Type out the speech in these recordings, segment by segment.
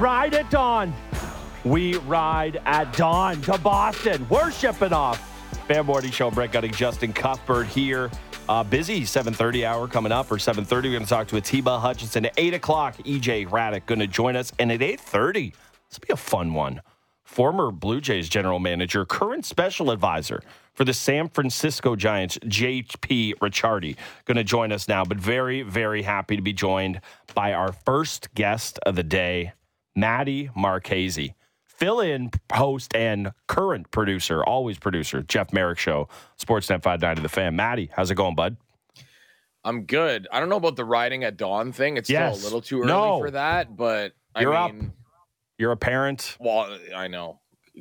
ride at dawn. We ride at dawn to Boston. We're shipping off. Fan Morning Show, Brett Gutting, Justin Cuthbert here. Uh, busy 7.30 hour coming up, or 7.30, we're going to talk to Atiba Hutchinson. At 8 o'clock, EJ Hradek going to join us. And at 8.30, this will be a fun one. Former Blue Jays general manager, current special advisor for the San Francisco Giants, JP Ricciardi, going to join us now. But very, very happy to be joined by our first guest of the day, Maddie Marchese fill in host and current producer, always producer, Jeff Marek Show, Sportsnet 59 to the fan. Maddie, how's it going, bud? I'm good. I don't know about the riding at dawn thing. It's Yes. still a little too early No. for that, but I You're up. mean, You're a parent. well, I know.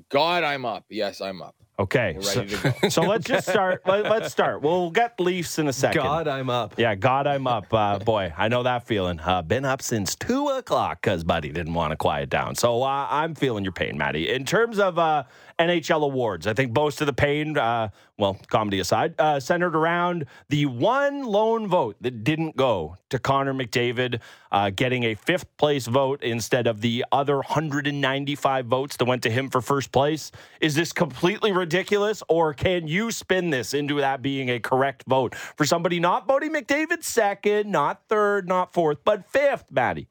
God, I'm up. Yes, I'm up. Okay. We're So, to go. so let's just start. Let, us start. We'll get Leafs in a second. God, I'm up. Yeah, God, I'm up. Uh, boy, I know that feeling. Uh, been up since two o'clock because Buddy didn't want to quiet down. So uh, I'm feeling your pain, Maddie. In terms of uh, NHL awards, I think most of the pain, uh, well, comedy aside, uh, centered around the one lone vote that didn't go to Connor McDavid, uh, getting a fifth place vote instead of the other 195 votes that went to him for first place. Is this completely ridiculous, or can you spin this into that being a correct vote for somebody not voting McDavid second, not third, not fourth, but fifth, Maddie?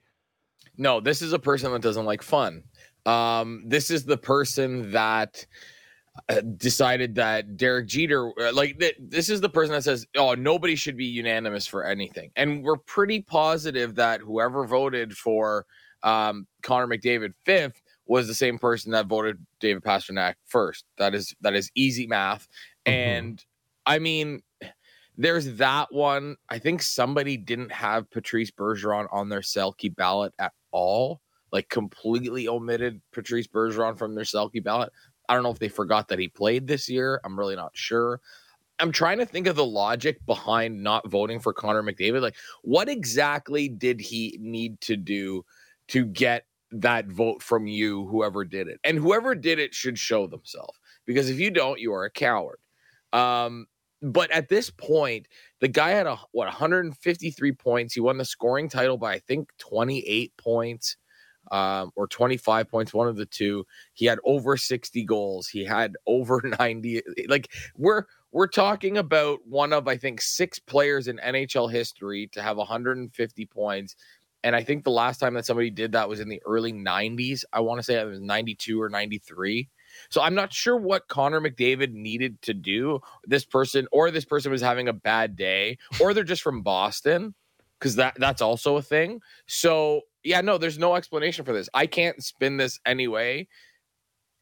No, this is a person that doesn't like fun. Um, this is the person that uh, decided that Derek Jeter, uh, like th- this is the person that says, "Oh, nobody should be unanimous for anything," and we're pretty positive that whoever voted for um, Connor McDavid fifth was the same person that voted David Pastrnak first. That is that is easy math, and I mean. There's that one. I think somebody didn't have Patrice Bergeron on their Selke ballot at all. Like completely omitted Patrice Bergeron from their Selke ballot. I don't know if they forgot that he played this year. I'm really not sure. I'm trying to think of the logic behind not voting for Connor McDavid. Like, what exactly did he need to do to get that vote from you, whoever did it? And whoever did it should show themselves because if you don't, you are a coward. Um, but at this point, the guy had a what 153 points. He won the scoring title by I think 28 points um, or 25 points, one of the two. He had over 60 goals. He had over 90. Like we're we're talking about one of I think six players in NHL history to have 150 points. And I think the last time that somebody did that was in the early 90s. I want to say it was 92 or 93. So I'm not sure what Connor McDavid needed to do. This person or this person was having a bad day or they're just from Boston because that that's also a thing. So yeah, no, there's no explanation for this. I can't spin this anyway,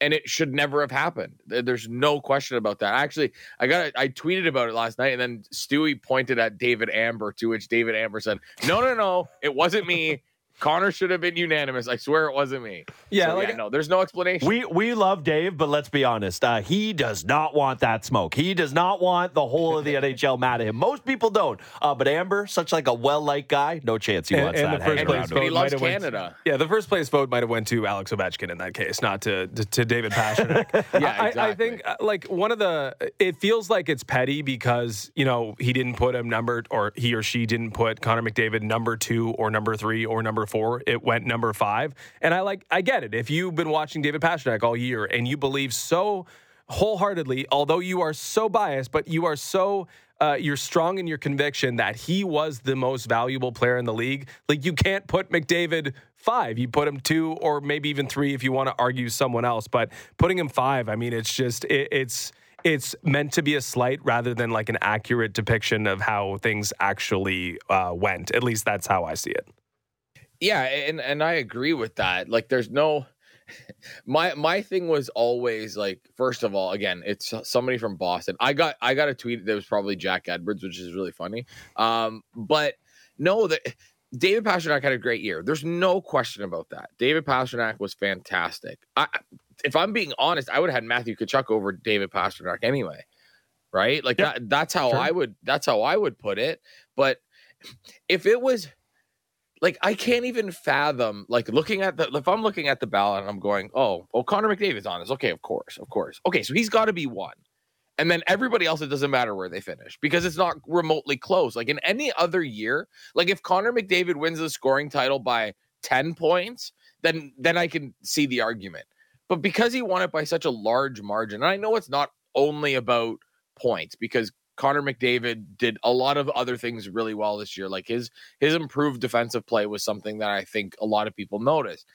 and it should never have happened. There's no question about that. Actually, I got I tweeted about it last night, and then Stewie pointed at David Amber, to which David Amber said, "No, no, no, it wasn't me." Connor should have been unanimous. I swear it wasn't me. Yeah, So, like no, there's no explanation. We we love Dave, but let's be honest. Uh, he does not want that smoke. He does not want the whole of the NHL mad at him. Most people don't. Uh, but Amber, such like a well liked guy, no chance he And- wants and that the first place around but he vote loves might have went- Canada. Yeah, the first place vote might have went to Alex Ovechkin in that case, not to to, to David Pastrnak. Yeah, I, I think uh, like one of the it feels like it's petty because you know he didn't put him number or he or she didn't put Connor McDavid number two or number three or number four. It went number five, and I like I get it. If you've been watching David Pastrnak all year and you believe so wholeheartedly, although you are so biased, but you are so uh, you're strong in your conviction that he was the most valuable player in the league. Like you can't put McDavid five. You put him two or maybe even three if you want to argue someone else. But putting him five, I mean, it's just it, it's it's meant to be a slight rather than like an accurate depiction of how things actually uh, went. At least that's how I see it. Yeah, and and I agree with that. Like there's no my my thing was always like first of all again it's somebody from Boston. I got I got a tweet that was probably Jack Edwards which is really funny. Um but no that David Pastrnak had a great year. There's no question about that. David Pastrnak was fantastic. I if I'm being honest, I would have had Matthew Tkachuk over David Pastrnak anyway. Right? Like that that's how Sure. I would that's how I would put it. But if it was like I can't even fathom like looking at the if I'm looking at the ballot and I'm going, oh, oh, Connor McDavid's on this. Okay, of course, of course. Okay, so he's got to be one. And then everybody else, it doesn't matter where they finish because it's not remotely close. Like in any other year, like if Connor McDavid wins the scoring title by 10 points, then then I can see the argument. But because he won it by such a large margin, and I know it's not only about points because Connor McDavid did a lot of other things really well this year. Like his his improved defensive play was something that I think a lot of people noticed.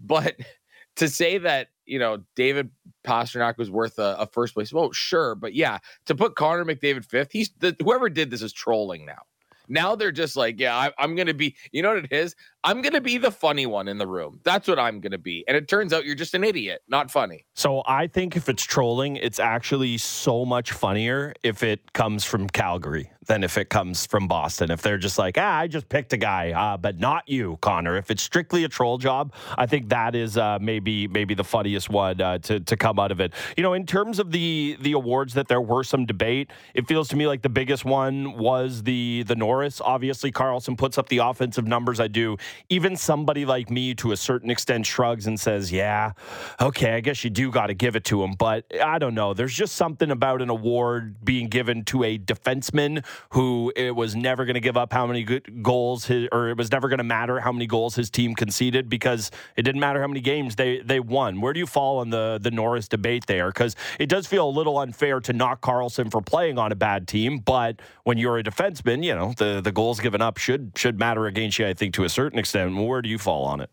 But to say that you know David Pastrnak was worth a, a first place vote, sure, but yeah, to put Connor McDavid fifth, he's the, whoever did this is trolling now. Now they're just like, yeah, I, I'm going to be, you know what it is? I'm going to be the funny one in the room. That's what I'm going to be. And it turns out you're just an idiot, not funny. So I think if it's trolling, it's actually so much funnier if it comes from Calgary than if it comes from Boston. If they're just like, ah, I just picked a guy, uh, but not you, Connor. If it's strictly a troll job, I think that is uh, maybe maybe the funniest one uh, to to come out of it. You know, in terms of the the awards that there were some debate, it feels to me like the biggest one was the the Norris. Obviously, Karlsson puts up the offensive numbers. I do. Even somebody like me, to a certain extent, shrugs and says, "Yeah, okay, I guess you do got to give it to him." But I don't know. There's just something about an award being given to a defenseman who it was never going to give up how many good goals his, or it was never going to matter how many goals his team conceded because it didn't matter how many games they they won. Where do you fall on the the Norris debate there? Because it does feel a little unfair to knock Karlsson for playing on a bad team, but when you're a defenseman, you know the the goals given up should should matter against you. I think to a certain extent. Where do you fall on it?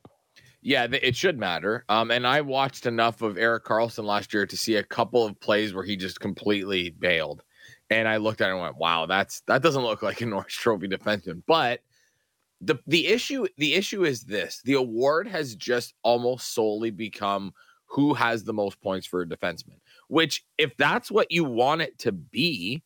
Yeah, it should matter. Um, and I watched enough of Erik Karlsson last year to see a couple of plays where he just completely bailed. And I looked at it and went, "Wow, that's that doesn't look like a Norris Trophy defenseman." But the the issue the issue is this: the award has just almost solely become who has the most points for a defenseman. Which, if that's what you want it to be,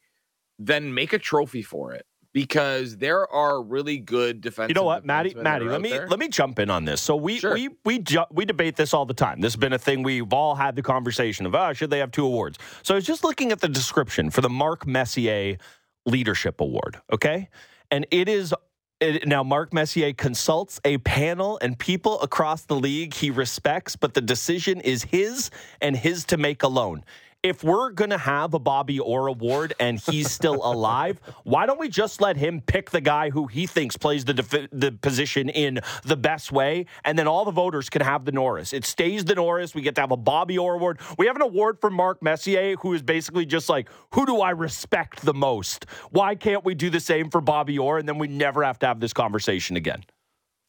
then make a trophy for it because there are really good defense. You know what, Maddie? Maddie, let me there. let me jump in on this. So we Sure. we we ju- we debate this all the time. This has been a thing we've all had the conversation of. Oh, should they have two awards? So I was just looking at the description for the Mark Messier Leadership Award. Okay, and it is. It, now, Mark Messier consults a panel and people across the league he respects, but the decision is his and his to make alone if we're going to have a Bobby Orr award and he's still alive, why don't we just let him pick the guy who he thinks plays the defi- the position in the best way, and then all the voters can have the Norris. It stays the Norris. We get to have a Bobby Orr award. We have an award for Mark Messier, who is basically just like, who do I respect the most? Why can't we do the same for Bobby Orr, and then we never have to have this conversation again?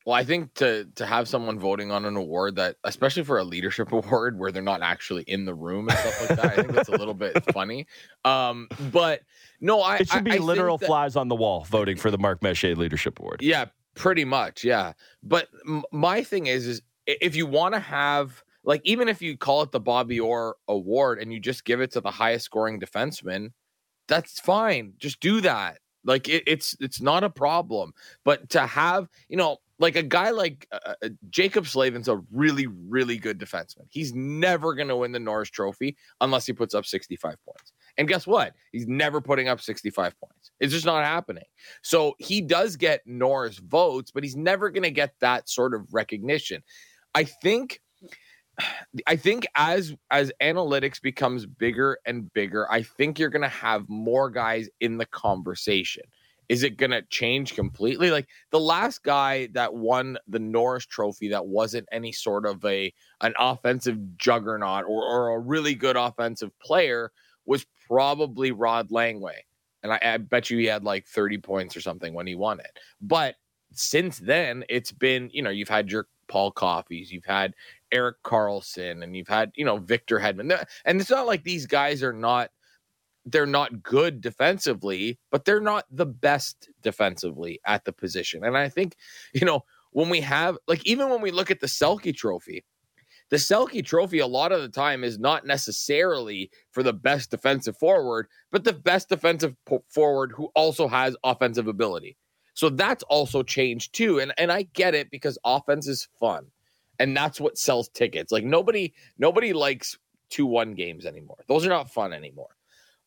Well, I think to to have someone voting on an award that, especially for a leadership award, where they're not actually in the room and stuff like that, I think that's a little bit funny. Um, but no, I It should be I, I literal that- flies on the wall voting for the Mark Messier Leadership Award. Yeah, pretty much. Yeah, but m- my thing is, is if you want to have like, even if you call it the Bobby Orr Award and you just give it to the highest scoring defenseman, that's fine. Just do that. Like it, it's it's not a problem. But to have you know like a guy like uh, uh, Jaccob Slavin's a really really good defenseman. He's never going to win the Norris Trophy unless he puts up 65 points. And guess what? He's never putting up 65 points. It's just not happening. So he does get Norris votes, but he's never going to get that sort of recognition. I think I think as as analytics becomes bigger and bigger, I think you're going to have more guys in the conversation. Is it going to change completely? Like the last guy that won the Norris Trophy that wasn't any sort of a an offensive juggernaut or, or a really good offensive player was probably Rod Langway. And I, I bet you he had like 30 points or something when he won it. But since then, it's been, you know, you've had your Paul Coffeys, you've had Erik Karlsson, and you've had, you know, Victor Hedman. And it's not like these guys are not they're not good defensively, but they're not the best defensively at the position. And I think, you know, when we have like even when we look at the Selke trophy, the Selke trophy a lot of the time is not necessarily for the best defensive forward, but the best defensive po- forward who also has offensive ability. So that's also changed too. And and I get it because offense is fun. And that's what sells tickets. Like nobody nobody likes 2-1 games anymore. Those are not fun anymore.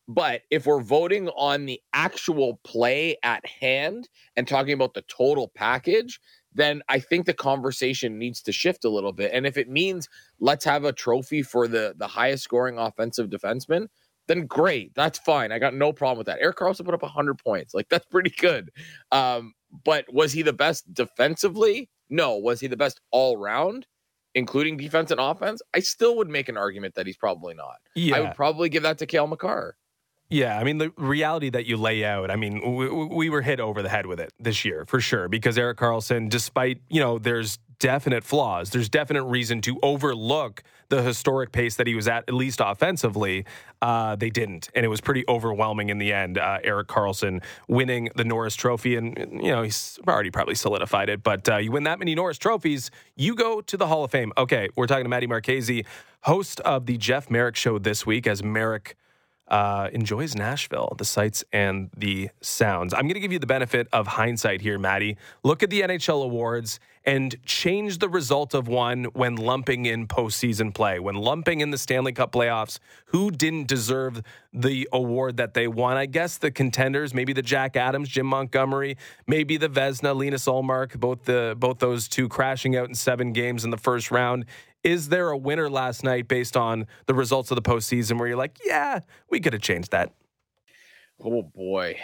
But if we're voting on the actual play at hand and talking about the total package, then I think the conversation needs to shift a little bit. And if it means let's have a trophy for the the highest scoring offensive defenseman, then great. That's fine. I got no problem with that. Erik Karlsson put up 100 points. Like that's pretty good. Um, but was he the best defensively? No. Was he the best all round? including defense and offense, I still would make an argument that he's probably not. Yeah. I would probably give that to Kale Makar. Yeah, I mean the reality that you lay out. I mean, we, we, were hit over the head with it this year for sure because Erik Karlsson, despite you know, there's definite flaws. There's definite reason to overlook the historic pace that he was at, at least offensively. Uh, they didn't, and it was pretty overwhelming in the end. Uh, Erik Karlsson winning the Norris Trophy, and you know he's already probably solidified it. But uh, you win that many Norris trophies, you go to the Hall of Fame. Okay, we're talking to Maddie Marchese, host of the Jeff Marek Show this week, as Marek uh, enjoys Nashville, the sights and the sounds. I'm going to give you the benefit of hindsight here, Maddie. Look at the NHL awards and change the result of one when lumping in postseason play, when lumping in the Stanley Cup playoffs. Who didn't deserve the award that they won? I guess the contenders, maybe the Jack Adams, Jim Montgomery, maybe the Vezina, Linus Ullmark, both the both those two crashing out in seven games in the first round. Is there a winner last night based on the results of the postseason where you're like, yeah, we could have changed that? Oh boy.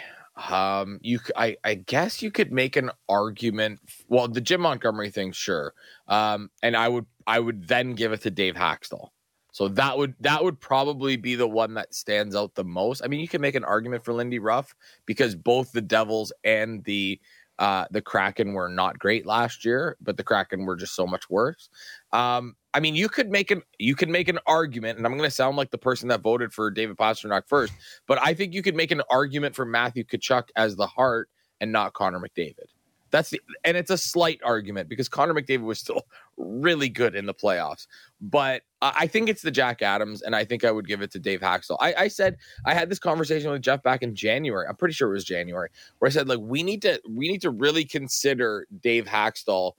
Um, you, I, I guess you could make an argument. Well, the Jim Montgomery thing, sure. Um, and I would, I would then give it to Dave Hakstol. So that would that would probably be the one that stands out the most. I mean, you can make an argument for Lindy Ruff because both the Devils and the uh, the Kraken were not great last year, but the Kraken were just so much worse. Um, I mean, you could make an you could make an argument, and I'm going to sound like the person that voted for David Pastrnak first, but I think you could make an argument for Matthew Tkachuk as the heart and not Connor McDavid. That's the and it's a slight argument because Connor McDavid was still really good in the playoffs. But I think it's the Jack Adams, and I think I would give it to Dave Hakstol. I, I said I had this conversation with Jeff back in January. I'm pretty sure it was January, where I said like we need to we need to really consider Dave Hakstol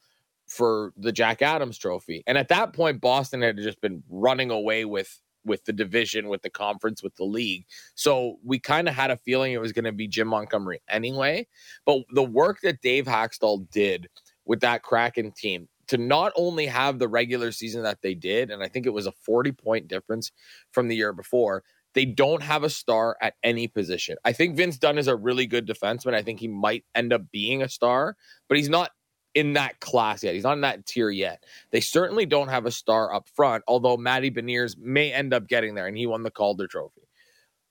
for the Jack Adams trophy. And at that point, Boston had just been running away with with the division, with the conference, with the league. So we kind of had a feeling it was going to be Jim Montgomery anyway. But the work that Dave Hakstol did with that Kraken team to not only have the regular season that they did, and I think it was a 40 point difference from the year before, they don't have a star at any position. I think Vince Dunn is a really good defenseman. I think he might end up being a star, but he's not in that class yet. He's not in that tier yet. They certainly don't have a star up front, although Matty Beniers may end up getting there, and he won the Calder Trophy.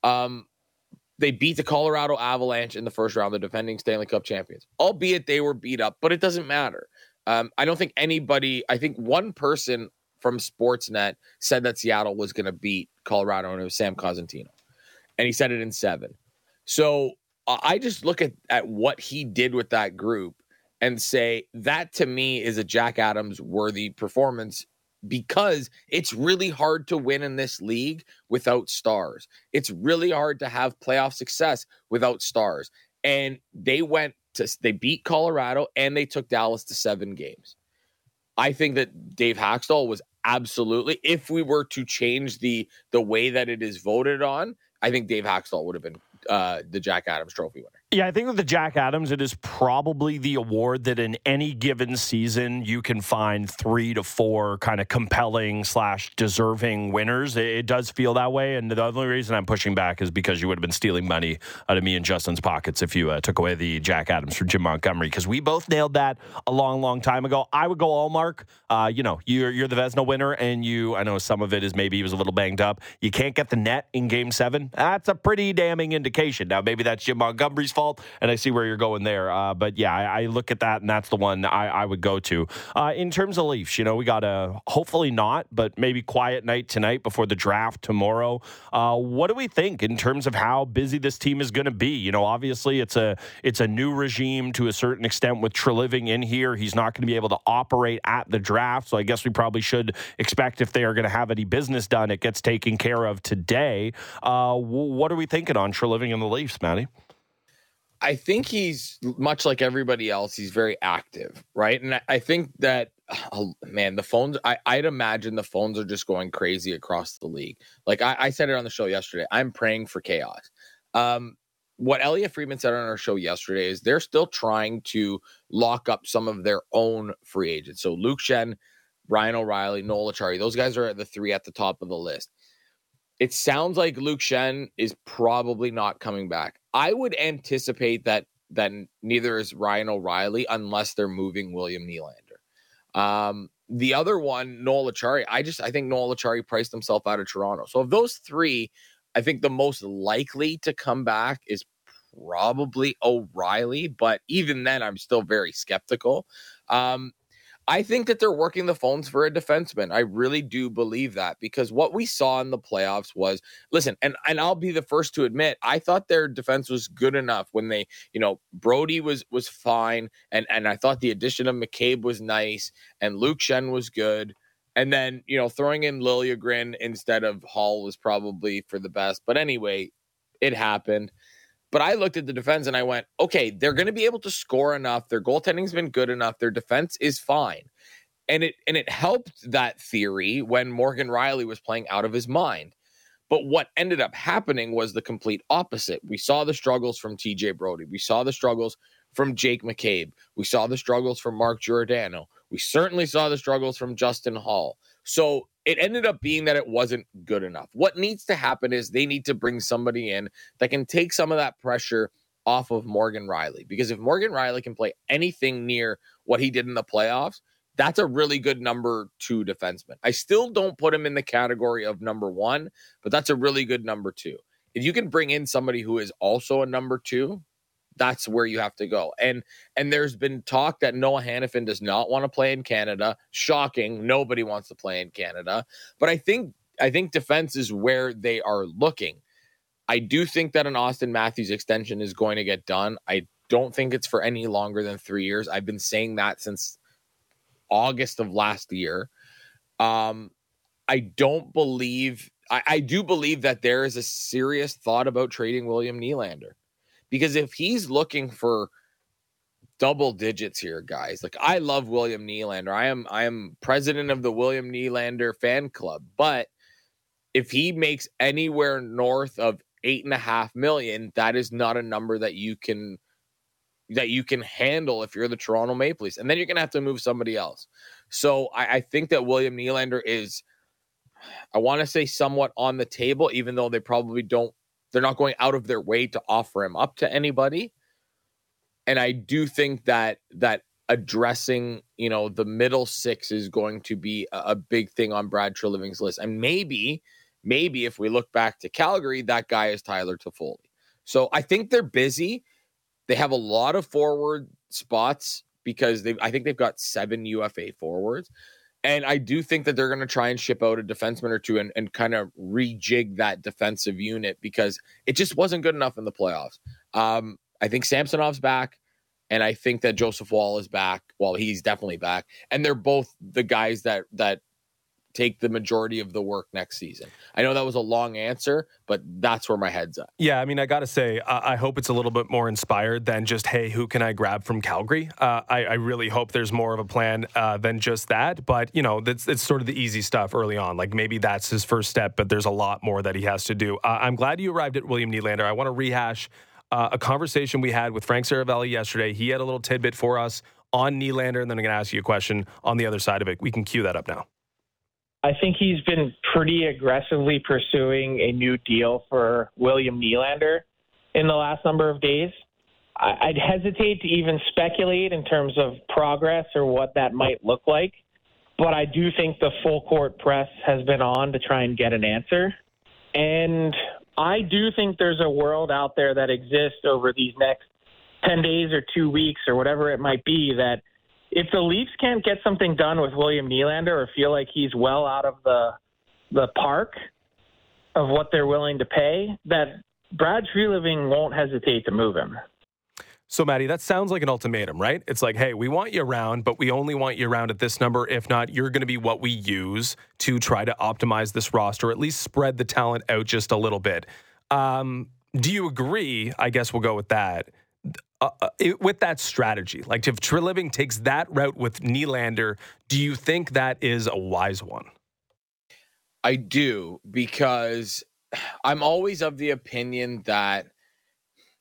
Um, they beat the Colorado Avalanche in the first round, the defending Stanley Cup champions, albeit they were beat up, but it doesn't matter. Um, I don't think anybody, I think one person from Sportsnet said that Seattle was going to beat Colorado, and it was Sam Cosentino. And he said it in seven. So I just look at, at what he did with that group and say that to me is a Jack Adams worthy performance because it's really hard to win in this league without stars. It's really hard to have playoff success without stars. And they went to they beat Colorado and they took Dallas to 7 games. I think that Dave Hakstol was absolutely if we were to change the the way that it is voted on, I think Dave Hakstol would have been uh, the Jack Adams Trophy winner. Yeah, I think with the Jack Adams, it is probably the award that in any given season you can find three to four kind of compelling slash deserving winners. It, does feel that way, and the only reason I'm pushing back is because you would have been stealing money out of me and Justin's pockets if you uh, took away the Jack Adams from Jim Montgomery because we both nailed that a long, long time ago. I would go Ullmark. Uh, you know, you're you're the Vezina winner, and you. I know some of it is maybe he was a little banged up. You can't get the net in Game Seven. That's a pretty damning indication. Now maybe that's Jim Montgomery's fault fault, and I see where you're going there. Uh, but yeah, I, I, look at that, and that's the one I, I would go to. Uh, in terms of Leafs, you know, we got a hopefully not, but maybe quiet night tonight before the draft tomorrow. Uh, what do we think in terms of how busy this team is going to be? You know, obviously it's a it's a new regime to a certain extent with Treliving in here. He's not going to be able to operate at the draft, so I guess we probably should expect if they are going to have any business done, it gets taken care of today. Uh, what are we thinking on Treliving and the Leafs, Maddie? I think he's much like everybody else. He's very active, right? And I, I think that, oh, man, the phones. I, would imagine the phones are just going crazy across the league. Like I, I said it on the show yesterday. I'm praying for chaos. Um, what Elliot Friedman said on our show yesterday is they're still trying to lock up some of their own free agents. So Luke Schenn, Ryan O'Reilly, Noel Acciari, those guys are the three at the top of the list. It sounds like Luke Schenn is probably not coming back. I would anticipate that that neither is Ryan O'Reilly unless they're moving William Nylander. Um, the other one, Noel Acciari, I just I think Noel Acciari priced himself out of Toronto. So of those three, I think the most likely to come back is probably O'Reilly, but even then, I'm still very skeptical. Um, I think that they're working the phones for a defenseman. I really do believe that because what we saw in the playoffs was listen, and, and I'll be the first to admit, I thought their defense was good enough when they, you know, Brodie was was fine, and and I thought the addition of McCabe was nice, and Luke Schenn was good. And then, you know, throwing in Liljegren instead of Hall was probably for the best. But anyway, it happened. But I looked at the defense and I went, okay, they're going to be able to score enough. Their goaltending's been good enough. Their defense is fine. And it and it helped that theory when Morgan Rielly was playing out of his mind. But what ended up happening was the complete opposite. We saw the struggles from TJ Brodie. We saw the struggles from Jake McCabe. We saw the struggles from Mark Giordano. We certainly saw the struggles from Justin Holl. So it ended up being that it wasn't good enough. What needs to happen is they need to bring somebody in that can take some of that pressure off of Morgan Rielly. Because if Morgan Rielly can play anything near what he did in the playoffs, that's a really good number two defenseman. I still don't put him in the category of number one, but that's a really good number two. If you can bring in somebody who is also a number two, that's where you have to go. And and there's been talk that Noah Hanifin does not want to play in Canada. Shocking. Nobody wants to play in Canada. But I think I think defense is where they are looking. I do think that an Auston Matthews extension is going to get done. I don't think it's for any longer than three years. I've been saying that since August of last year. Um, I don't believe I, I do believe that there is a serious thought about trading William Nylander. Because if he's looking for double digits here, guys, like I love William Nylander. I am I am president of the William Nylander fan club. But if he makes anywhere north of eight and a half million, that is not a number that you can that you can handle if you're the Toronto Maple Leafs. And then you're gonna have to move somebody else. So I, I think that William Nylander is I want to say somewhat on the table, even though they probably don't they're not going out of their way to offer him up to anybody. And I do think that that addressing, you know, the middle six is going to be a, a big thing on Brad Treliving's list. And maybe, maybe if we look back to Calgary, that guy is Tyler Toffoli. So I think they're busy. They have a lot of forward spots because they I think they've got seven UFA forwards. And I do think that they're going to try and ship out a defenseman or two and, and kind of rejig that defensive unit because it just wasn't good enough in the playoffs. Um, I think Samsonov's back, and I think that Joseph Woll is back. Well, he's definitely back, and they're both the guys that that take the majority of the work next season. I know that was a long answer, but that's where my head's at. Yeah, I mean, I got to say, I, I, hope it's a little bit more inspired than just, hey, who can I grab from Calgary? Uh, I, I, really hope there's more of a plan uh, than just that. But, you know, that's it's sort of the easy stuff early on. Like maybe that's his first step, but there's a lot more that he has to do. Uh, I'm glad you arrived at William Nylander. I want to rehash uh, a conversation we had with Frank Seravalli yesterday. He had a little tidbit for us on Nylander, and then I'm going to ask you a question on the other side of it. We can cue that up now. I think he's been pretty aggressively pursuing a new deal for William Nylander in the last number of days. I'd hesitate to even speculate in terms of progress or what that might look like, but I do think the full court press has been on to try and get an answer. And I do think there's a world out there that exists over these next 10 days or two weeks or whatever it might be that – if the Leafs can't get something done with William Nylander or feel like he's well out of the the park of what they're willing to pay, that Brad Treliving won't hesitate to move him. So, Maddie, that sounds like an ultimatum, right? It's like, hey, we want you around, but we only want you around at this number. If not, you're going to be what we use to try to optimize this roster, at least spread the talent out just a little bit. Um, do you agree? I guess we'll go with that uh, uh, it, with that strategy, like if Treliving takes that route with Nylander, do you think that is a wise one? I do because I'm always of the opinion that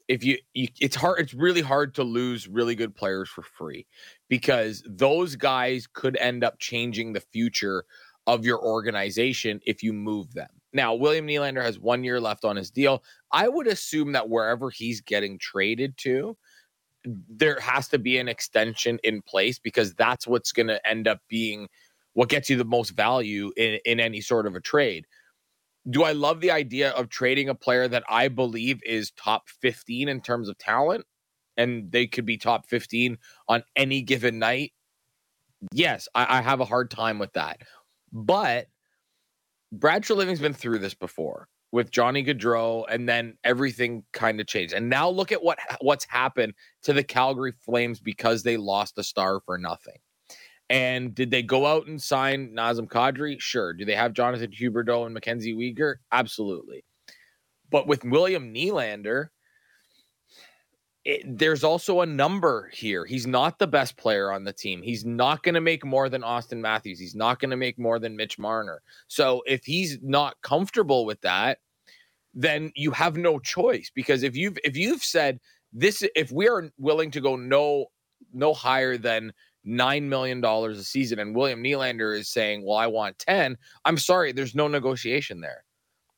if you, you, it's hard it's really hard to lose really good players for free because those guys could end up changing the future of your organization if you move them. Now, William Nylander has 1 year left on his deal. I would assume that wherever he's getting traded to, there has to be an extension in place because that's what's going to end up being what gets you the most value in, in any sort of a trade. Do I love the idea of trading a player that I believe is top 15 in terms of talent and they could be top 15 on any given night? Yes, I, I have a hard time with that. But Brad Treliving's been through this before with Johnny Gaudreau, and then everything kind of changed. And now look at what what's happened to the Calgary Flames because they lost a star for nothing. And did they go out and sign Nazem Kadri? Sure. Do they have Jonathan Huberdeau and Mackenzie Weegar? Absolutely. But with William Nylander, it, there's also a number here. He's not the best player on the team. He's not going to make more than Auston Matthews. He's not going to make more than Mitch Marner. So if he's not comfortable with that, then you have no choice because if you've if you've said this if we are willing to go no no higher than nine million dollars a season and William Nylander is saying, Well, I want 10, I'm sorry, there's no negotiation there.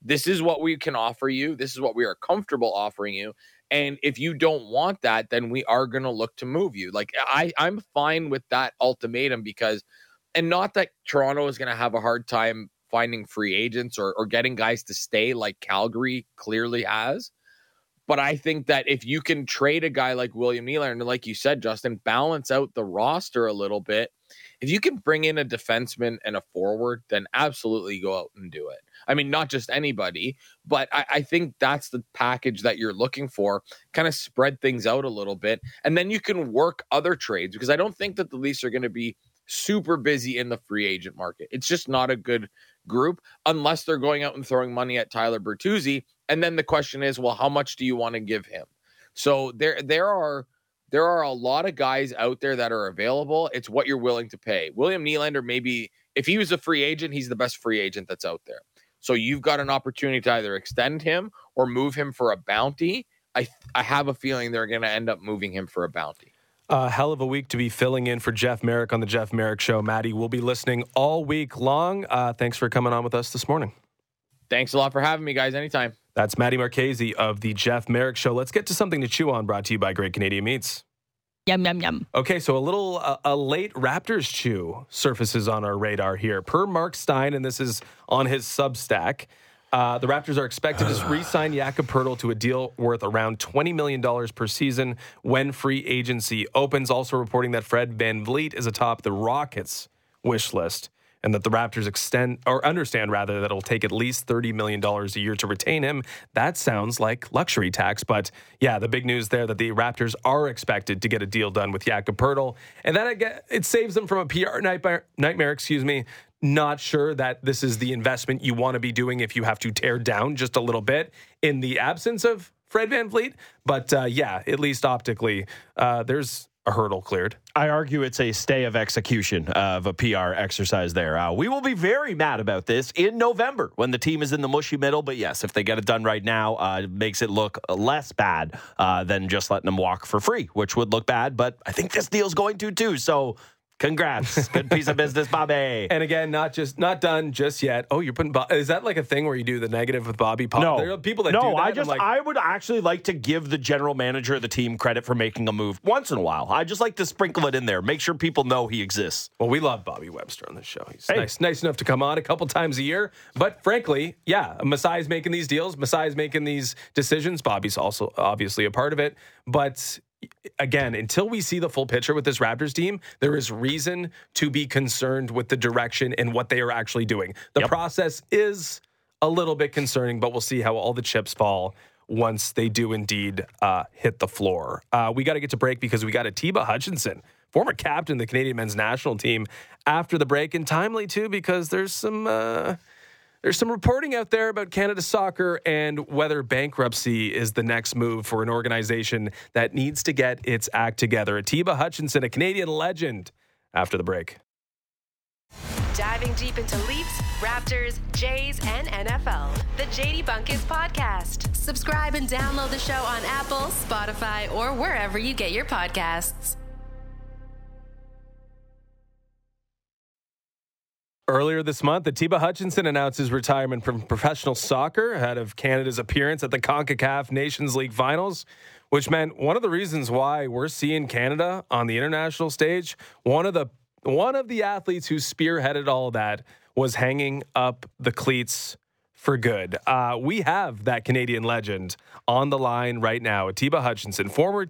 This is what we can offer you. This is what we are comfortable offering you. And if you don't want that, then we are going to look to move you. Like I, I'm fine with that ultimatum because, and not that Toronto is going to have a hard time finding free agents or, or getting guys to stay like Calgary clearly has. But I think that if you can trade a guy like William Nylander, like you said, Justin, balance out the roster a little bit. If you can bring in a defenseman and a forward, then absolutely go out and do it. I mean, not just anybody, but I, I think that's the package that you're looking for. Kind of spread things out a little bit, and then you can work other trades because I don't think that the Leafs are going to be super busy in the free agent market. It's just not a good group unless they're going out and throwing money at Tyler Bertuzzi. And then the question is, well, how much do you want to give him? So there there are there are a lot of guys out there that are available. It's what you're willing to pay. William Nylander, maybe if he was a free agent, he's the best free agent that's out there. So you've got an opportunity to either extend him or move him for a bounty. I I have a feeling they're going to end up moving him for a bounty. A hell of a week to be filling in for Jeff Marek on the Jeff Marek Show. Maddie will be listening all week long. Uh, thanks for coming on with us this morning. Thanks a lot for having me, guys. Anytime. That's Maddie Marchese of the Jeff Marek Show. Let's get to something to chew on, brought to you by Great Canadian Meats. Yum, yum, yum. Okay, so a little, uh, a late Raptors chew surfaces on our radar here. Per Mark Stein, and this is on his Substack, uh, the Raptors are expected to re-sign Jakob Poeltl to a deal worth around $20 million per season when free agency opens. Also reporting that Fred VanVleet is atop the Rockets wish list and that the Raptors extend or understand rather that it'll take at least $30 million a year to retain him. That sounds like luxury tax. But yeah, the big news there that the Raptors are expected to get a deal done with Jakob Poeltl. And that it saves them from a PR nightmare, nightmare, excuse me. Not sure that this is the investment you want to be doing if you have to tear down just a little bit in the absence of Fred VanVleet. But uh, yeah, at least optically, uh, there's a hurdle cleared. I argue it's a stay of execution of a PR exercise there. Uh, we will be very mad about this in November when the team is in the mushy middle. But yes, if they get it done right now, uh, it makes it look less bad uh, than just letting them walk for free, which would look bad. But I think this deal's going to too. So Congrats. Good piece of business, Bobby. And again, not just not done just yet. Oh, you're putting Bob, is that like a thing where you do the negative with Bobby Pop? No. There are people that no, do that. I just like, I would actually like to give the general manager of the team credit for making a move once in a while. I just like to sprinkle it in there, make sure people know he exists. Well, we love Bobby Webster on this show. He's Hey. nice, nice enough to come on a couple times a year. But frankly, yeah, Masai's making these deals. Masai's making these decisions. Bobby's also obviously a part of it. But again, until we see the full picture with this Raptors team, there is reason to be concerned with the direction and what they are actually doing. The Yep. process is a little bit concerning, but we'll see how all the chips fall once they do indeed uh, hit the floor. Uh, we got to get to break because we got Atiba Hutchinson, former captain of the Canadian men's national team, after the break, and timely too because there's some. Uh, there's some reporting out there about Canada soccer and whether bankruptcy is the next move for an organization that needs to get its act together. Atiba Hutchinson, a Canadian legend, after the break. Diving deep into Leafs, Raptors, Jays, and NFL. The JD Bunkis Podcast. Subscribe and download the show on Apple, Spotify, or wherever you get your podcasts. Earlier this month, Atiba Hutchinson announced his retirement from professional soccer ahead of Canada's appearance at the CONCACAF Nations League finals, which meant one of the reasons why we're seeing Canada on the international stage, one of the one of the athletes who spearheaded all that was hanging up the cleats for good. Uh, we have that Canadian legend on the line right now, Atiba Hutchinson, former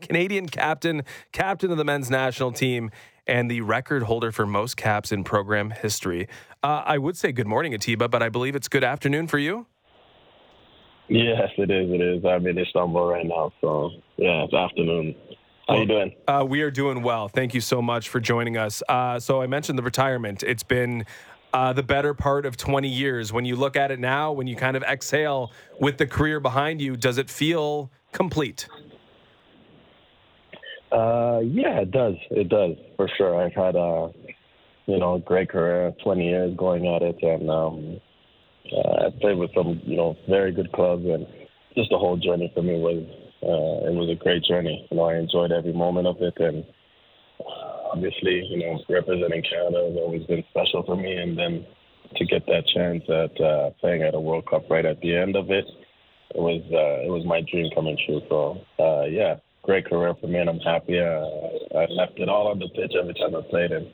Canadian captain, captain of the men's national team, and the record holder for most caps in program history. Uh, I would say good morning, Atiba, but I believe it's good afternoon for you. Yes, it is. It is. I'm in Istanbul right now, so yeah, it's afternoon. How you doing? Uh, we are doing well. Thank you so much for joining us. Uh, so I mentioned the retirement. It's been uh, the better part of 20 years. When you look at it now, when you kind of exhale with the career behind you, does it feel complete? Uh, yeah, it does. It does for sure. I've had a you know great career, 20 years going at it, and um, uh, I played with some you know very good clubs, and just the whole journey for me was uh, it was a great journey. You know, I enjoyed every moment of it, and uh, obviously, you know, representing Canada has always been special for me, and then to get that chance at uh, playing at a World Cup right at the end of it, it was uh, it was my dream coming true. So uh, yeah, great career for me, and I'm happy. Uh, I left it all on the pitch every time I played, and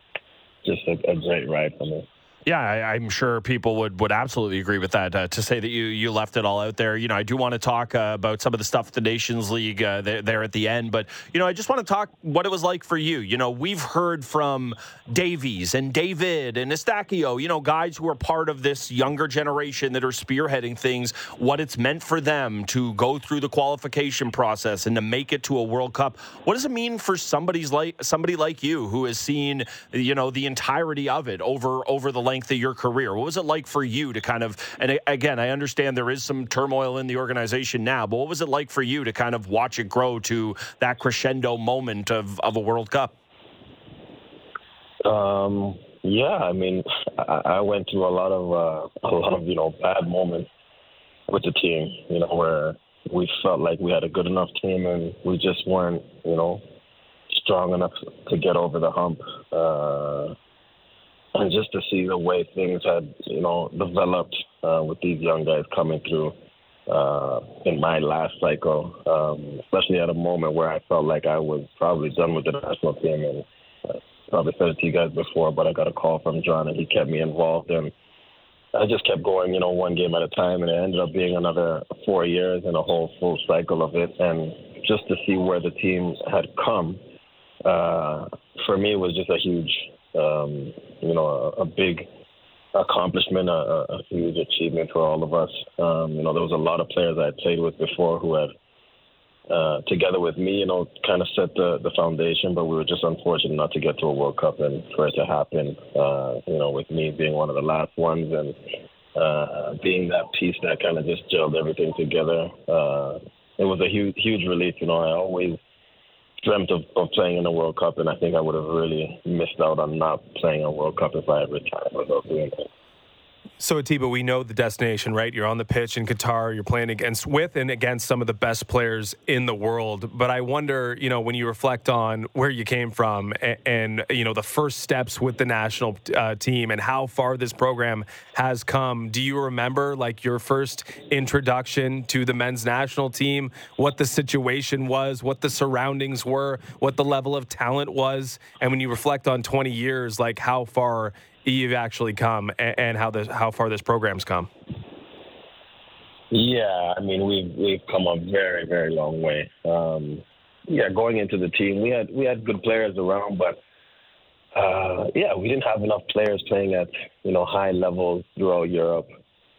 just a, a great ride for me. Yeah, I, am sure people would, would absolutely agree with that. Uh, to say that you you left it all out there, you know, I do want to talk uh, about some of the stuff at the Nations League uh, there, there, at the end, but you know, I just want to talk what it was like for you. You know, we've heard from Davies and David and Eustáquio, you know, guys who are part of this younger generation that are spearheading things. What it's meant for them to go through the qualification process and to make it to a World Cup. What does it mean for somebody's like somebody like you who has seen, you know, the entirety of it over over the length length of your career. What was it like for you to kind of, and again, I understand there is some turmoil in the organization now, but what was it like for you to kind of watch it grow to that crescendo moment of, of a World Cup? Um, yeah, I mean, I, I went through a lot of, uh, a lot of, you know, bad moments with the team, you know, where we felt like we had a good enough team and we just weren't, you know, strong enough to get over the hump. Uh, and just to see the way things had, you know, developed uh, with these young guys coming through uh, in my last cycle, um, especially at a moment where I felt like I was probably done with the national team. And uh, probably said it to you guys before, but I got a call from John and he kept me involved. And I just kept going, you know, one game at a time. And it ended up being another four years and a whole full cycle of it. And just to see where the team had come, uh, for me, was just a huge um, you know, a, a big accomplishment, a, a, huge achievement for all of us. Um, you know, there was a lot of players I had played with before who had, uh, together with me, you know, kind of set the, the foundation, but we were just unfortunate not to get to a World Cup and for it to happen, uh, you know, with me being one of the last ones and uh, being that piece that kind of just gelled everything together. Uh, it was a huge, huge relief. You know, I always dreamt of, of playing in the World Cup, and I think I would have really missed out on not playing a World Cup if I had retired without doing. So, Atiba, we know the destination, right? You're on the pitch in Qatar. You're playing against, with, and against some of the best players in the world. But I wonder, you know, when you reflect on where you came from and, and you know, the first steps with the national uh, team and how far this program has come, do you remember like your first introduction to the men's national team, what the situation was, what the surroundings were, what the level of talent was? And when you reflect on 20 years, like how far you've actually come and, how this how far this program's come. Yeah, I mean we've we've come a very very long way. Um, yeah, going into the team, we had we had good players around, but uh, yeah, we didn't have enough players playing at you know high levels throughout Europe.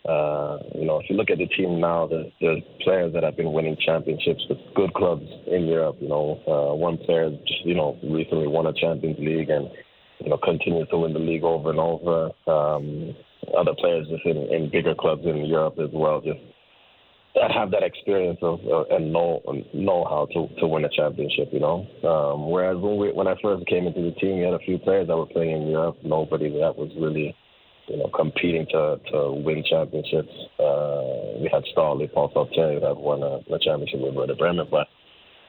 Uh, you know, if you look at the team now, there's players that have been winning championships with good clubs in Europe. You know, uh, one player, just, you know, recently won a Champions League, and you know, continues to win the league over and over. Um, other players just in, in bigger clubs in Europe as well, just have that experience of uh, and know know how to to win a championship. You know, um, whereas when we when I first came into the team, we had a few players that were playing in Europe. Nobody that was really you know, competing to to win championships. Uh, we had Ståle, Paul Stalteri, that won a, a championship with Werder Bremen, but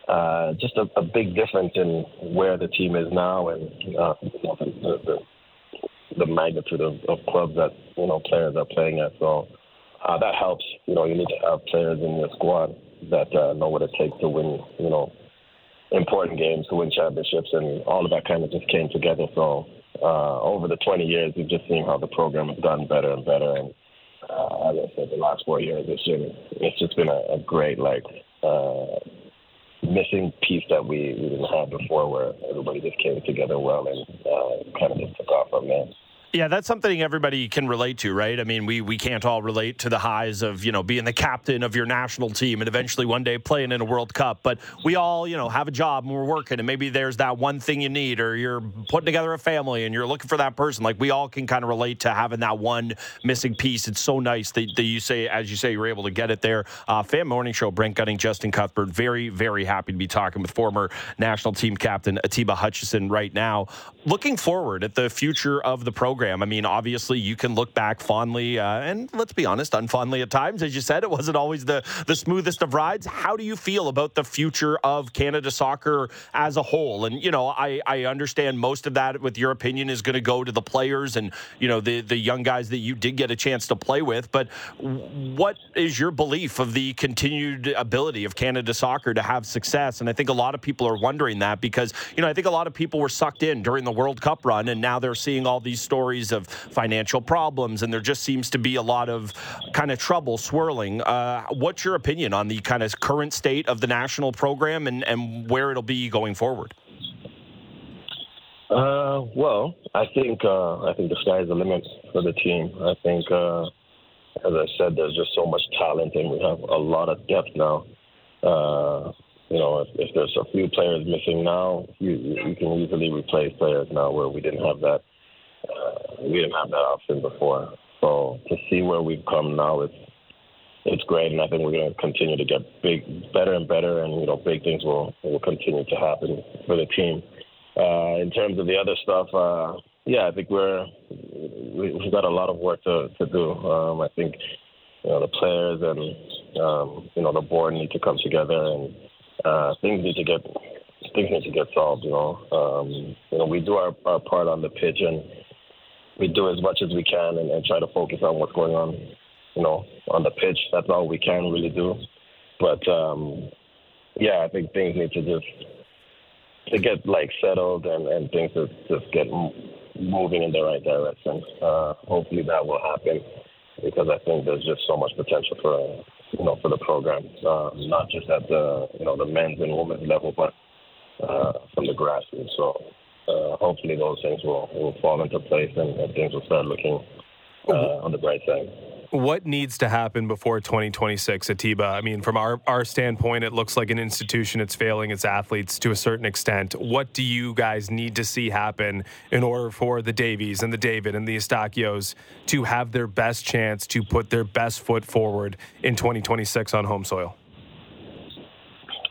uh, just a, a, big difference in where the team is now and uh, the, the, the, magnitude of, of, clubs that you know players are playing at. So uh, that helps. You know, you need to have players in your squad that uh, know what it takes to win. You know, important games to win championships, and all of that kind of just came together. So uh, over the 20 years, we've just seen how the program has gotten better and better. And uh, as I said, the last four years, it's, it's just been a, a great like missing piece that we, we didn't have before, where everybody just came together well and uh, kind of just took off from there. Yeah, that's something everybody can relate to, right? I mean, we we can't all relate to the highs of you know being the captain of your national team and eventually one day playing in a World Cup. But we all you know have a job and we're working, and maybe there's that one thing you need, or you're putting together a family and you're looking for that person. Like we all can kind of relate to having that one missing piece. It's so nice that, that you say, as you say, you're able to get it there. Uh, Fan Morning Show, Brent Gunning, Justin Cuthbert, very very happy to be talking with former national team captain Atiba Hutchinson right now. Looking forward at the future of the program. I mean, obviously, you can look back fondly, uh, and let's be honest, unfondly at times. As you said, it wasn't always the, the smoothest of rides. How do you feel about the future of Canada soccer as a whole? And, you know, I, I understand most of that, with your opinion, is going to go to the players and, you know, the, the young guys that you did get a chance to play with. But what is your belief of the continued ability of Canada soccer to have success? And I think a lot of people are wondering that because, you know, I think a lot of people were sucked in during the World Cup run, and now they're seeing all these stories of financial problems, and there just seems to be a lot of kind of trouble swirling. Uh, what's your opinion on the kind of current state of the national program and, and where it'll be going forward? Uh, well, I think uh, I think the sky's the limit for the team. I think, uh, as I said, there's just so much talent, and we have a lot of depth now. Uh, you know, if, if, there's a few players missing now, you, you can easily replace players now where we didn't have that. Uh, we didn't have that option before. So to see where we've come now, it's it's great, and I think we're going to continue to get big, better and better, and you know, big things will will continue to happen for the team. Uh, in terms of the other stuff, uh, yeah, I think we're we've got a lot of work to to do. Um, I think you know the players and um, you know the board need to come together and uh, things need to get things need to get solved. You know, um, you know, we do our, our part on the pitch and we do as much as we can and, and try to focus on what's going on. You know, on the pitch. That's all we can really do. But um, yeah, I think things need to just to get like settled and, and things to just get moving in the right direction. Uh, hopefully that will happen because I think there's just so much potential for you know, for the program, uh, not just at the you know the men's and women's level, but uh, from the grassroots. So uh, hopefully those things will, will fall into place and, and things will start looking uh, on the bright side what needs to happen before 2026 Atiba? I mean, from our, our standpoint, it looks like an institution it's failing its athletes to a certain extent. What do you guys need to see happen in order for the Davies and the David and the Eustaquios to have their best chance to put their best foot forward in 2026 on home soil?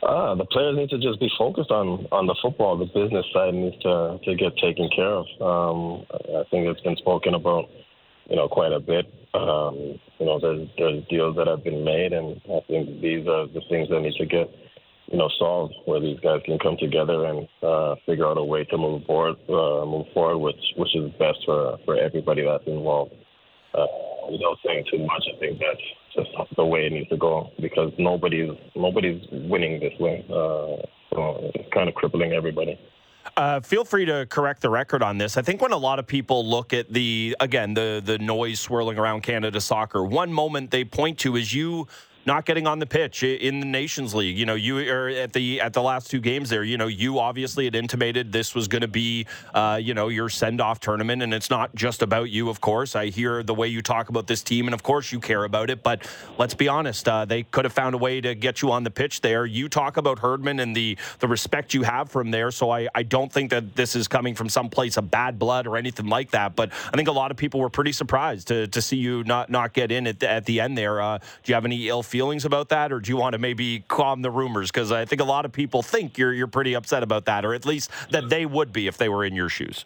Uh, the players need to just be focused on, on the football. The business side needs to, to get taken care of. Um, I think it's been spoken about, you know, quite a bit. Um, you know, there's there's deals that have been made, and I think these are the things that need to get you know solved, where these guys can come together and uh, figure out a way to move forward, uh, move forward, which which is best for for everybody that's involved. Uh, without saying too much, I think that's just the way it needs to go because nobody's nobody's winning this way. Uh, so it's kind of crippling everybody. Uh, feel free to correct the record on this. I think when a lot of people look at the again the the noise swirling around Canada soccer, one moment they point to is you not getting on the pitch in the Nations League. You know, you are at the at the last two games there. You know, you obviously had intimated this was going to be, uh, you know, your send off tournament, and it's not just about you. Of course, I hear the way you talk about this team, and of course you care about it. But let's be honest, uh, they could have found a way to get you on the pitch there. You talk about Herdman and the the respect you have from there. So I I don't think that this is coming from some place of bad blood or anything like that. But I think a lot of people were pretty surprised to to see you not not get in at the, at the end there. Uh, do you have any ill feelings? about that, or do you want to maybe calm the rumors? Because I think a lot of people think you're you're pretty upset about that, or at least that they would be if they were in your shoes.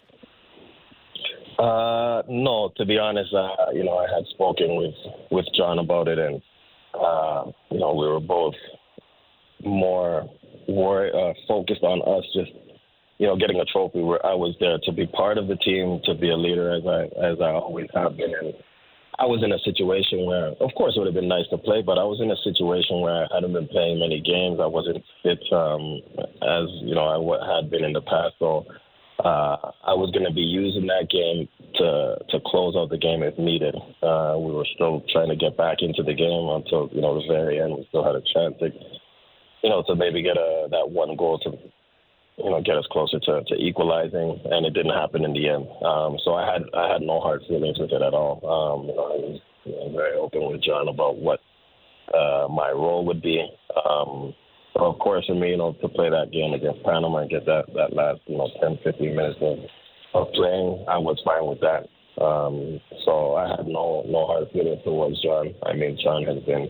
Uh, no, to be honest, uh, you know, I had spoken with with John about it, and uh, you know, we were both more more uh, focused on us just you know getting a trophy. Where I was there to be part of the team, to be a leader as I as I always have been, and I was in a situation where, of course, it would have been nice to play, but I was in a situation where I hadn't been playing many games. I wasn't fit um, as you know I had been in the past. So uh, I was going to be using that game to to close out the game if needed. Uh, we were still trying to get back into the game until you know the very end. We still had a chance to, you know, to maybe get a that one goal to, you know, get us closer to, to equalizing, and it didn't happen in the end. Um, so I had I had no hard feelings with it at all. Um, you know, I was you know, very open with John about what uh, my role would be. Um, of course, for me, you know, to play that game against Panama and get that that last, you know, 10, 15 minutes of, of playing, I was fine with that. Um, so I had no no hard feelings towards John. I mean, John has been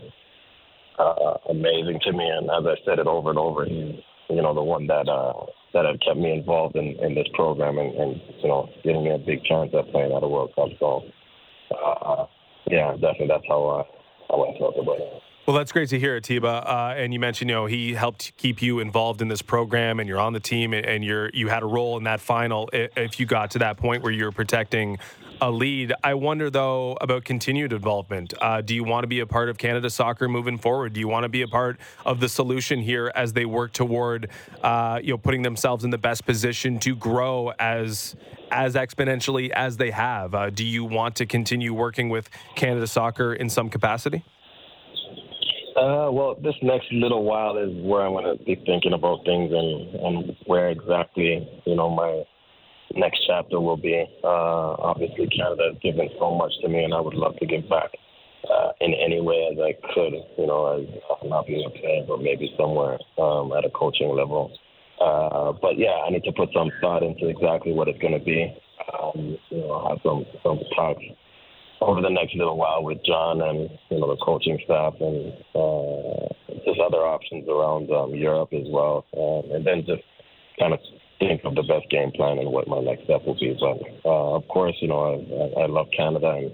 uh, amazing to me, and as I said it over and over, he's you know the one that uh, that had kept me involved in, in this program and, and you know giving me a big chance at playing at a World Cup. So uh, yeah, definitely that's how I how I felt about it. Well, that's great to hear, Atiba. Uh, and you mentioned, you know, he helped keep you involved in this program, and you're on the team, and you're you had a role in that final. If you got to that point where you're protecting a lead, I wonder though about continued involvement. Uh, do you want to be a part of Canada soccer moving forward? Do you want to be a part of the solution here as they work toward, uh, you know, putting themselves in the best position to grow as as exponentially as they have? Uh, do you want to continue working with Canada soccer in some capacity? Uh, well, this next little while is where I'm going to be thinking about things and, and where exactly, you know, my next chapter will be. Uh, obviously, Canada has given so much to me, and I would love to give back uh, in any way as I could, you know, as not being a player, but maybe somewhere um, at a coaching level. Uh, but yeah, I need to put some thought into exactly what it's going to be. Um, you know, have some some talks over the next little while with John and you know the coaching staff and uh, just other options around um, Europe as well, um, and then just kind of think of the best game plan and what my next step will be. But uh, of course, you know I, I love Canada, and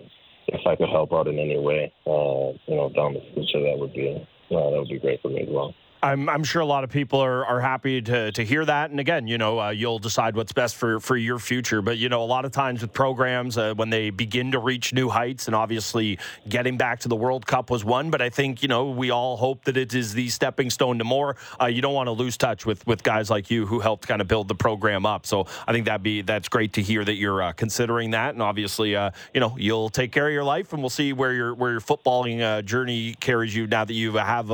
if I could help out in any way, uh, you know down the future, that would be uh, that would be great for me as well. I'm, I'm sure a lot of people are, are happy to, to hear that. And again, you know, uh, you'll decide what's best for, for your future. But, you know, a lot of times with programs, uh, when they begin to reach new heights, and obviously getting back to the World Cup was one, but I think, you know, we all hope that it is the stepping stone to more. Uh, you don't want to lose touch with, with guys like you who helped kind of build the program up. So I think that'd be, that's great to hear that you're uh, considering that. And obviously, uh, you know, you'll take care of your life and we'll see where your, where your footballing uh, journey carries you now that you have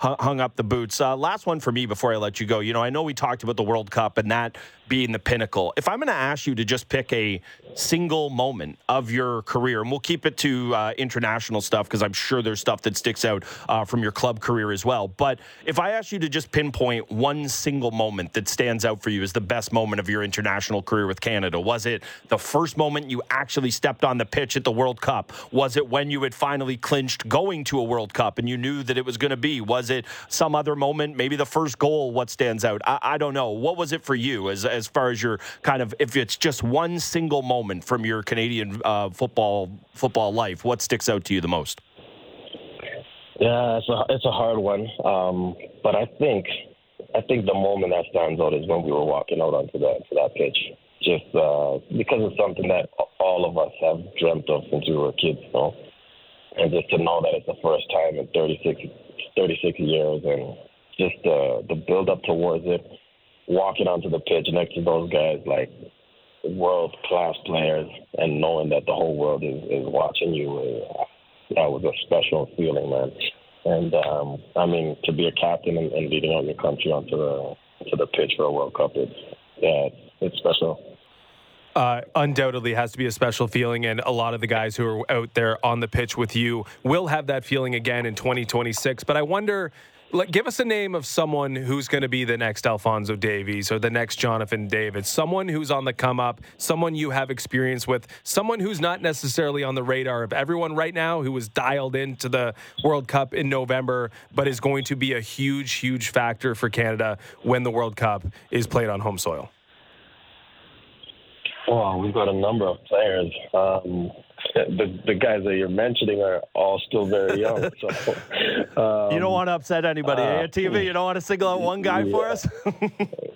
hung up the boots. Uh, last one for me before I let you go. You know, I know we talked about the World Cup and that being the pinnacle. If I'm going to ask you to just pick a single moment of your career, and we'll keep it to uh, international stuff because I'm sure there's stuff that sticks out uh, from your club career as well. But if I ask you to just pinpoint one single moment that stands out for you as the best moment of your international career with Canada, was it the first moment you actually stepped on the pitch at the World Cup? Was it when you had finally clinched going to a World Cup and you knew that it was going to be? Was it some other moment, maybe the first goal? What stands out? I, I don't know. What was it for you as, as far as your kind of if it's just one single moment from your Canadian uh, football football life, what sticks out to you the most? Yeah, it's a it's a hard one, um, but I think I think the moment that stands out is when we were walking out onto that to that pitch, just uh, because it's something that all of us have dreamt of since we were kids, you know, and just to know that it's the first time in 36, 36 years, and just uh, the build up towards it walking onto the pitch next to those guys like world class players and knowing that the whole world is, is watching you, uh, that was a special feeling, man. And um, I mean, to be a captain and, and leading out your country onto the to the pitch for a World Cup, it's yeah, it's special. Uh, undoubtedly has to be a special feeling, and a lot of the guys who are out there on the pitch with you will have that feeling again in 2026. But I wonder give us a name of someone who's going to be the next Alfonso Davies or the next Jonathan David, someone who's on the come up, someone you have experience with, someone who's not necessarily on the radar of everyone right now who was dialed into the World Cup in November, but is going to be a huge, huge factor for Canada when the World Cup is played on home soil. Well, we've got a number of players. Um, the the guys that you're mentioning are all still very young. So um, you don't want to upset anybody, uh, TV. You don't want to single out one guy yeah. for us.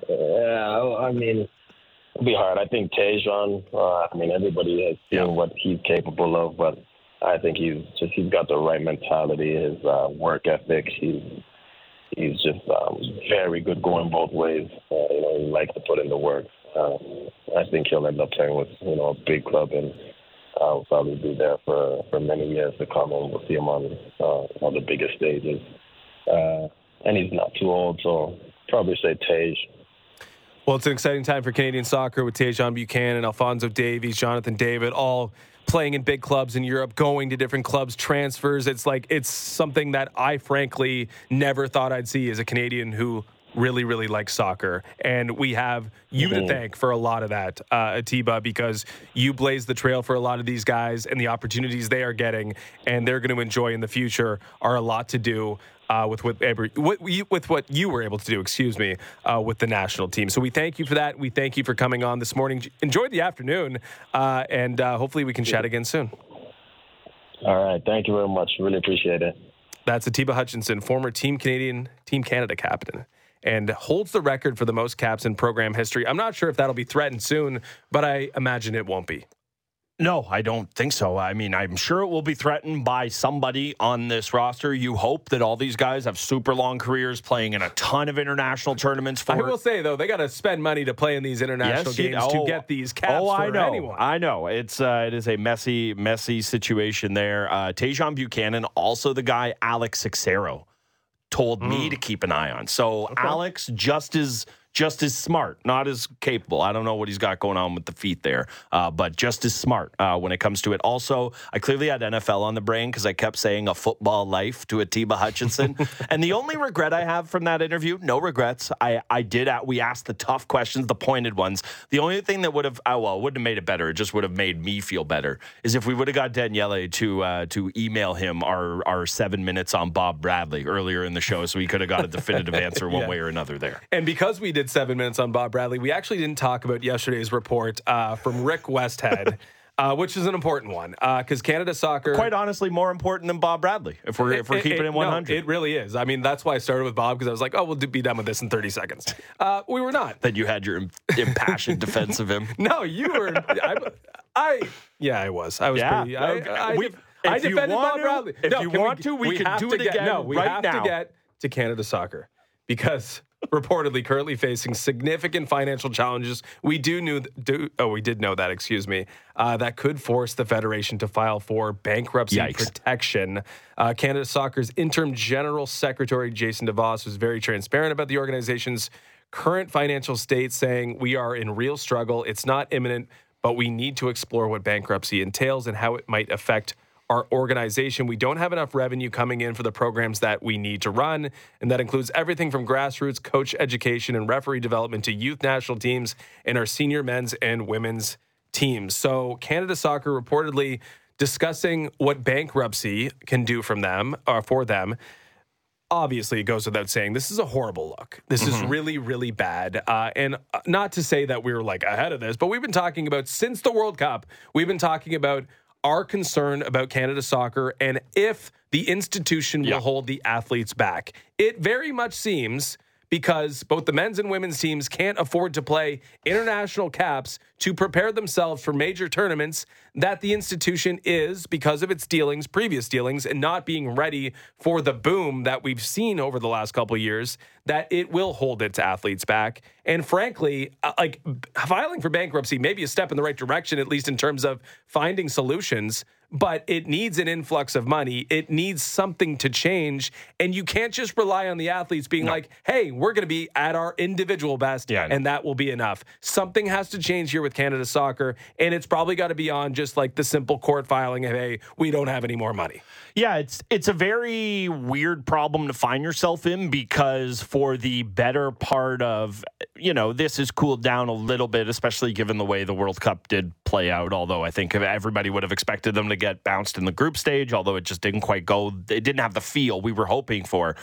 yeah, I mean, it'll be hard. I think Tajon. Uh, I mean, everybody has seen yeah. what he's capable of, but I think he's just he's got the right mentality, his uh, work ethic. He's he's just um, very good going both ways. Uh, you know, he likes to put in the work. Um, I think he'll end up playing with you know a big club and will probably be there for for many years to come, and we'll see him on uh, on the biggest stages. Uh, and he's not too old, so probably say Tage. Well, it's an exciting time for Canadian soccer with Tajon Buchanan, Alfonso Davies, Jonathan David, all playing in big clubs in Europe, going to different clubs, transfers. It's like it's something that I frankly never thought I'd see as a Canadian who really, really like soccer. And we have you mm-hmm. to thank for a lot of that, uh, Atiba, because you blaze the trail for a lot of these guys and the opportunities they are getting and they're going to enjoy in the future are a lot to do uh, with what, what with what you were able to do, excuse me, uh, with the national team. So we thank you for that. We thank you for coming on this morning. Enjoy the afternoon, uh, and uh, hopefully we can chat again soon. All right, thank you very much. Really appreciate it. That's Atiba Hutchinson, former Team Canadian, Team Canada captain. And holds the record for the most caps in program history. I'm not sure if that'll be threatened soon, but I imagine it won't be. No, I don't think so. I mean, I'm sure it will be threatened by somebody on this roster. You hope that all these guys have super long careers playing in a ton of international tournaments. For I will say though, they got to spend money to play in these international yes, games oh, to get these caps. Oh, I know, anyone. I know. It's uh, it is a messy, messy situation there. Uh, Tajon Buchanan, also the guy Alex Sixero told mm. me to keep an eye on. So okay. Alex just as just as smart, not as capable. I don't know what he's got going on with the feet there, uh, but just as smart uh, when it comes to it. Also, I clearly had NFL on the brain because I kept saying a football life to Atiba Hutchinson. and the only regret I have from that interview, no regrets. I, I did, at, we asked the tough questions, the pointed ones. The only thing that would have, oh, well, wouldn't have made it better, it just would have made me feel better, is if we would have got Daniele to uh, to email him our, our seven minutes on Bob Bradley earlier in the show so he could have got a definitive answer one yeah. way or another there. And because we did did seven minutes on Bob Bradley, we actually didn't talk about yesterday's report uh, from Rick Westhead. Uh, which is an important one because uh, Canada soccer, quite honestly, more important than Bob Bradley. If we're if we're it, keeping it, it 100, no, it really is. I mean, that's why I started with Bob because I was like, oh, we'll be done with this in 30 seconds. Uh, we were not. Then you had your impassioned defense of him. No, you were. I, I, yeah, I was. I was. Yeah, pretty, I, I, we, I defended Bob Bradley. If no, you want we, to, we, we can do it get, again. No, we right have now. to get to Canada soccer because reportedly currently facing significant financial challenges. We do knew do oh we did know that excuse me uh, that could force the federation to file for bankruptcy Yikes. protection. Uh, Canada Soccer's interim general secretary Jason DeVos was very transparent about the organization's current financial state, saying we are in real struggle. It's not imminent, but we need to explore what bankruptcy entails and how it might affect our organization. We don't have enough revenue coming in for the programs that we need to run. And that includes everything from grassroots coach education and referee development to youth national teams and our senior men's and women's teams. So, Canada Soccer reportedly discussing what bankruptcy can do from them or uh, for them. Obviously, it goes without saying, this is a horrible look. This mm-hmm. is really, really bad. Uh, and uh, not to say that we were like ahead of this, but we've been talking about since the World Cup, we've been talking about are concerned about Canada soccer and if the institution will hold the athletes back. It very much seems because both the men's and women's teams can't afford to play international caps to prepare themselves for major tournaments that the institution is because of its dealings previous dealings and not being ready for the boom that we've seen over the last couple years that it will hold its athletes back. And frankly uh, like filing for bankruptcy may be a step in the right direction at least in terms of finding solutions but it needs an influx of money. It needs something to change. And you can't just rely on the athletes being no. like, hey, we're going to be at our individual best, yeah, and that will be enough. Something has to change here with Canada soccer. And it's probably got to be on just like the simple court filing of, hey, we don't have any more money. Yeah, it's it's a very weird problem to find yourself in because for the better part of you know this has cooled down a little bit, especially given the way the World Cup did play out. Although I think everybody would have expected them to get bounced in the group stage, although it just didn't quite go. It didn't have the feel we were hoping for.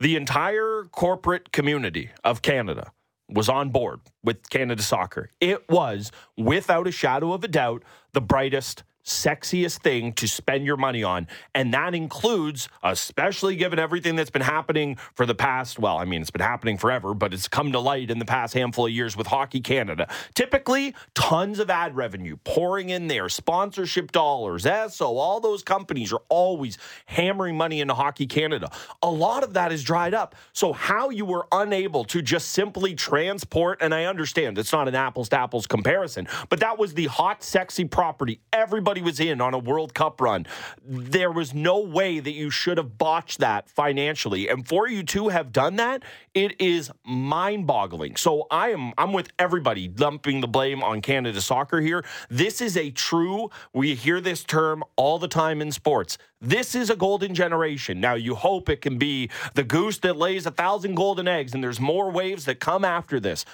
The entire corporate community of Canada was on board with Canada soccer. It was, without a shadow of a doubt, the brightest sexiest thing to spend your money on. And that includes, especially given everything that's been happening for the past, well, I mean, it's been happening forever, but it's come to light in the past handful of years with Hockey Canada. Typically, tons of ad revenue pouring in there, sponsorship dollars, ESSO, all those companies are always hammering money into Hockey Canada. A lot of that is dried up. So, how you were unable to just simply transport, and I understand it's not an apples to apples comparison, but that was the hot, sexy property everybody was in on a World Cup run. There was no way that you should have botched that financially. And for you to have done that, it is mind-boggling. So I am I'm with everybody dumping the blame on Canada soccer here. This is a true, we hear this term all the time in sports. This is a golden generation. Now, you hope it can be the goose that lays a thousand golden eggs, and there's more waves that come after this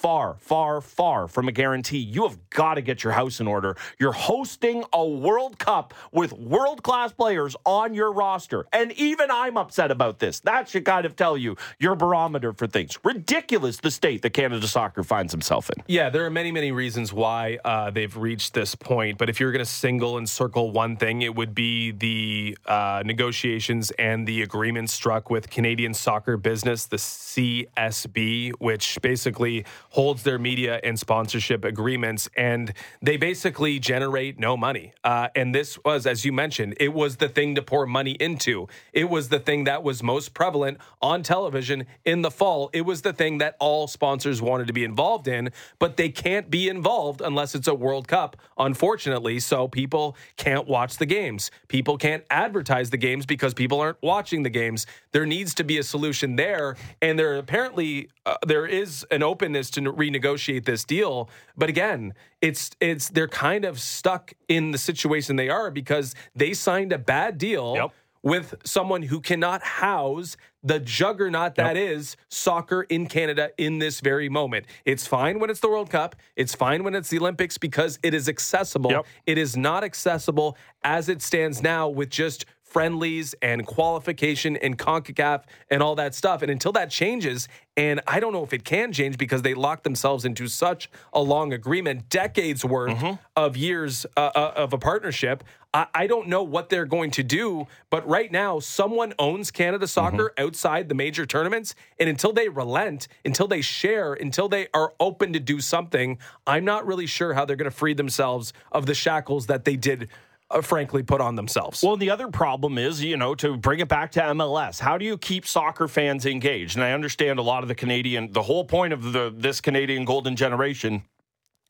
far, far, far from a guarantee. You have got to get your house in order. You're hosting a World Cup with world class players on your roster. And even I'm upset about this. That should kind of tell you your barometer for things. Ridiculous the state that Canada soccer finds himself in. Yeah, there are many, many reasons why uh, they've reached this point. But if you're going to single and circle one thing, it would be the uh, negotiations and the agreement struck with Canadian Soccer Business, the CSB, which basically holds their media and sponsorship agreements, and they basically generate no money. Uh, and this was, as you mentioned, it was the thing to pour money into. It was the thing that was most prevalent on television in the fall. It was the thing that all sponsors wanted to be involved in, but they can't be involved unless it's a World Cup, unfortunately. So people can't watch the games. People can't advertise the games because people aren't watching the games. There needs to be a solution there, and there apparently uh, there is an openness to renegotiate this deal. But again, it's it's they're kind of stuck in the situation they are because they signed a bad deal. Yep. With someone who cannot house the juggernaut that is soccer in Canada in this very moment. It's fine when it's the World Cup. It's fine when it's the Olympics because it is accessible. Yep. It is not accessible as it stands now with just friendlies and qualification and CONCACAF and all that stuff. And until that changes, and I don't know if it can change because they locked themselves into such a long agreement, decades worth of years uh, uh, of a partnership. I, I don't know what they're going to do, but right now, someone owns Canada soccer outside the major tournaments. And until they relent, until they share, until they are open to do something, I'm not really sure how they're going to free themselves of the shackles that they did uh, frankly put on themselves. Well, the other problem is, you know, to bring it back to MLS, how do you keep soccer fans engaged? And I understand a lot of the Canadian, the whole point of the this Canadian golden generation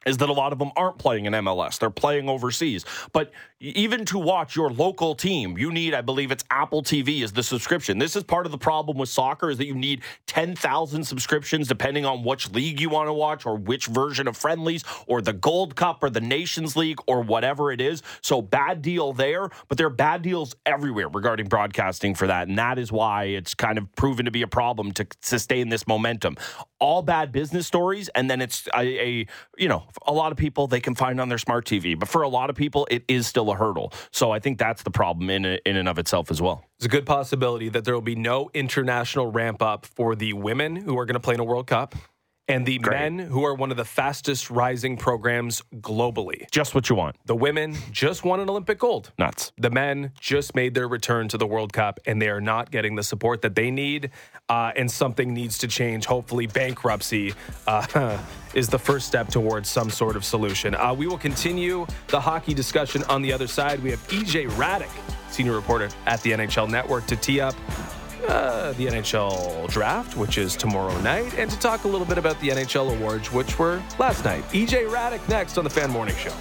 is that a lot of them aren't playing in MLS. They're playing overseas. But even to watch your local team, you need, I believe it's Apple TV is the subscription. This is part of the problem with soccer is that you need 10,000 subscriptions depending on which league you want to watch or which version of friendlies or the Gold Cup or the Nations League or whatever it is. So bad deal there, but there are bad deals everywhere regarding broadcasting for that. And that is why it's kind of proven to be a problem to sustain this momentum. All bad business stories, and then it's a, a you know, a lot of people they can find on their smart TV, but for a lot of people, it is still a hurdle. So I think that's the problem in in and of itself as well. It's a good possibility that there will be no international ramp up for the women who are going to play in a World Cup and the men who are one of the fastest rising programs globally. Just what you want. The women just won an Olympic gold. Nuts. The men just made their return to the World Cup and they are not getting the support that they need. Uh, and something needs to change. Hopefully, bankruptcy uh, is the first step towards some sort of solution. Uh, we will continue the hockey discussion on the other side. We have EJ Hradek, senior reporter at the NHL Network, to tee up uh, the NHL draft, which is tomorrow night, and to talk a little bit about the NHL awards, which were last night. EJ Hradek next on the Fan Morning Show.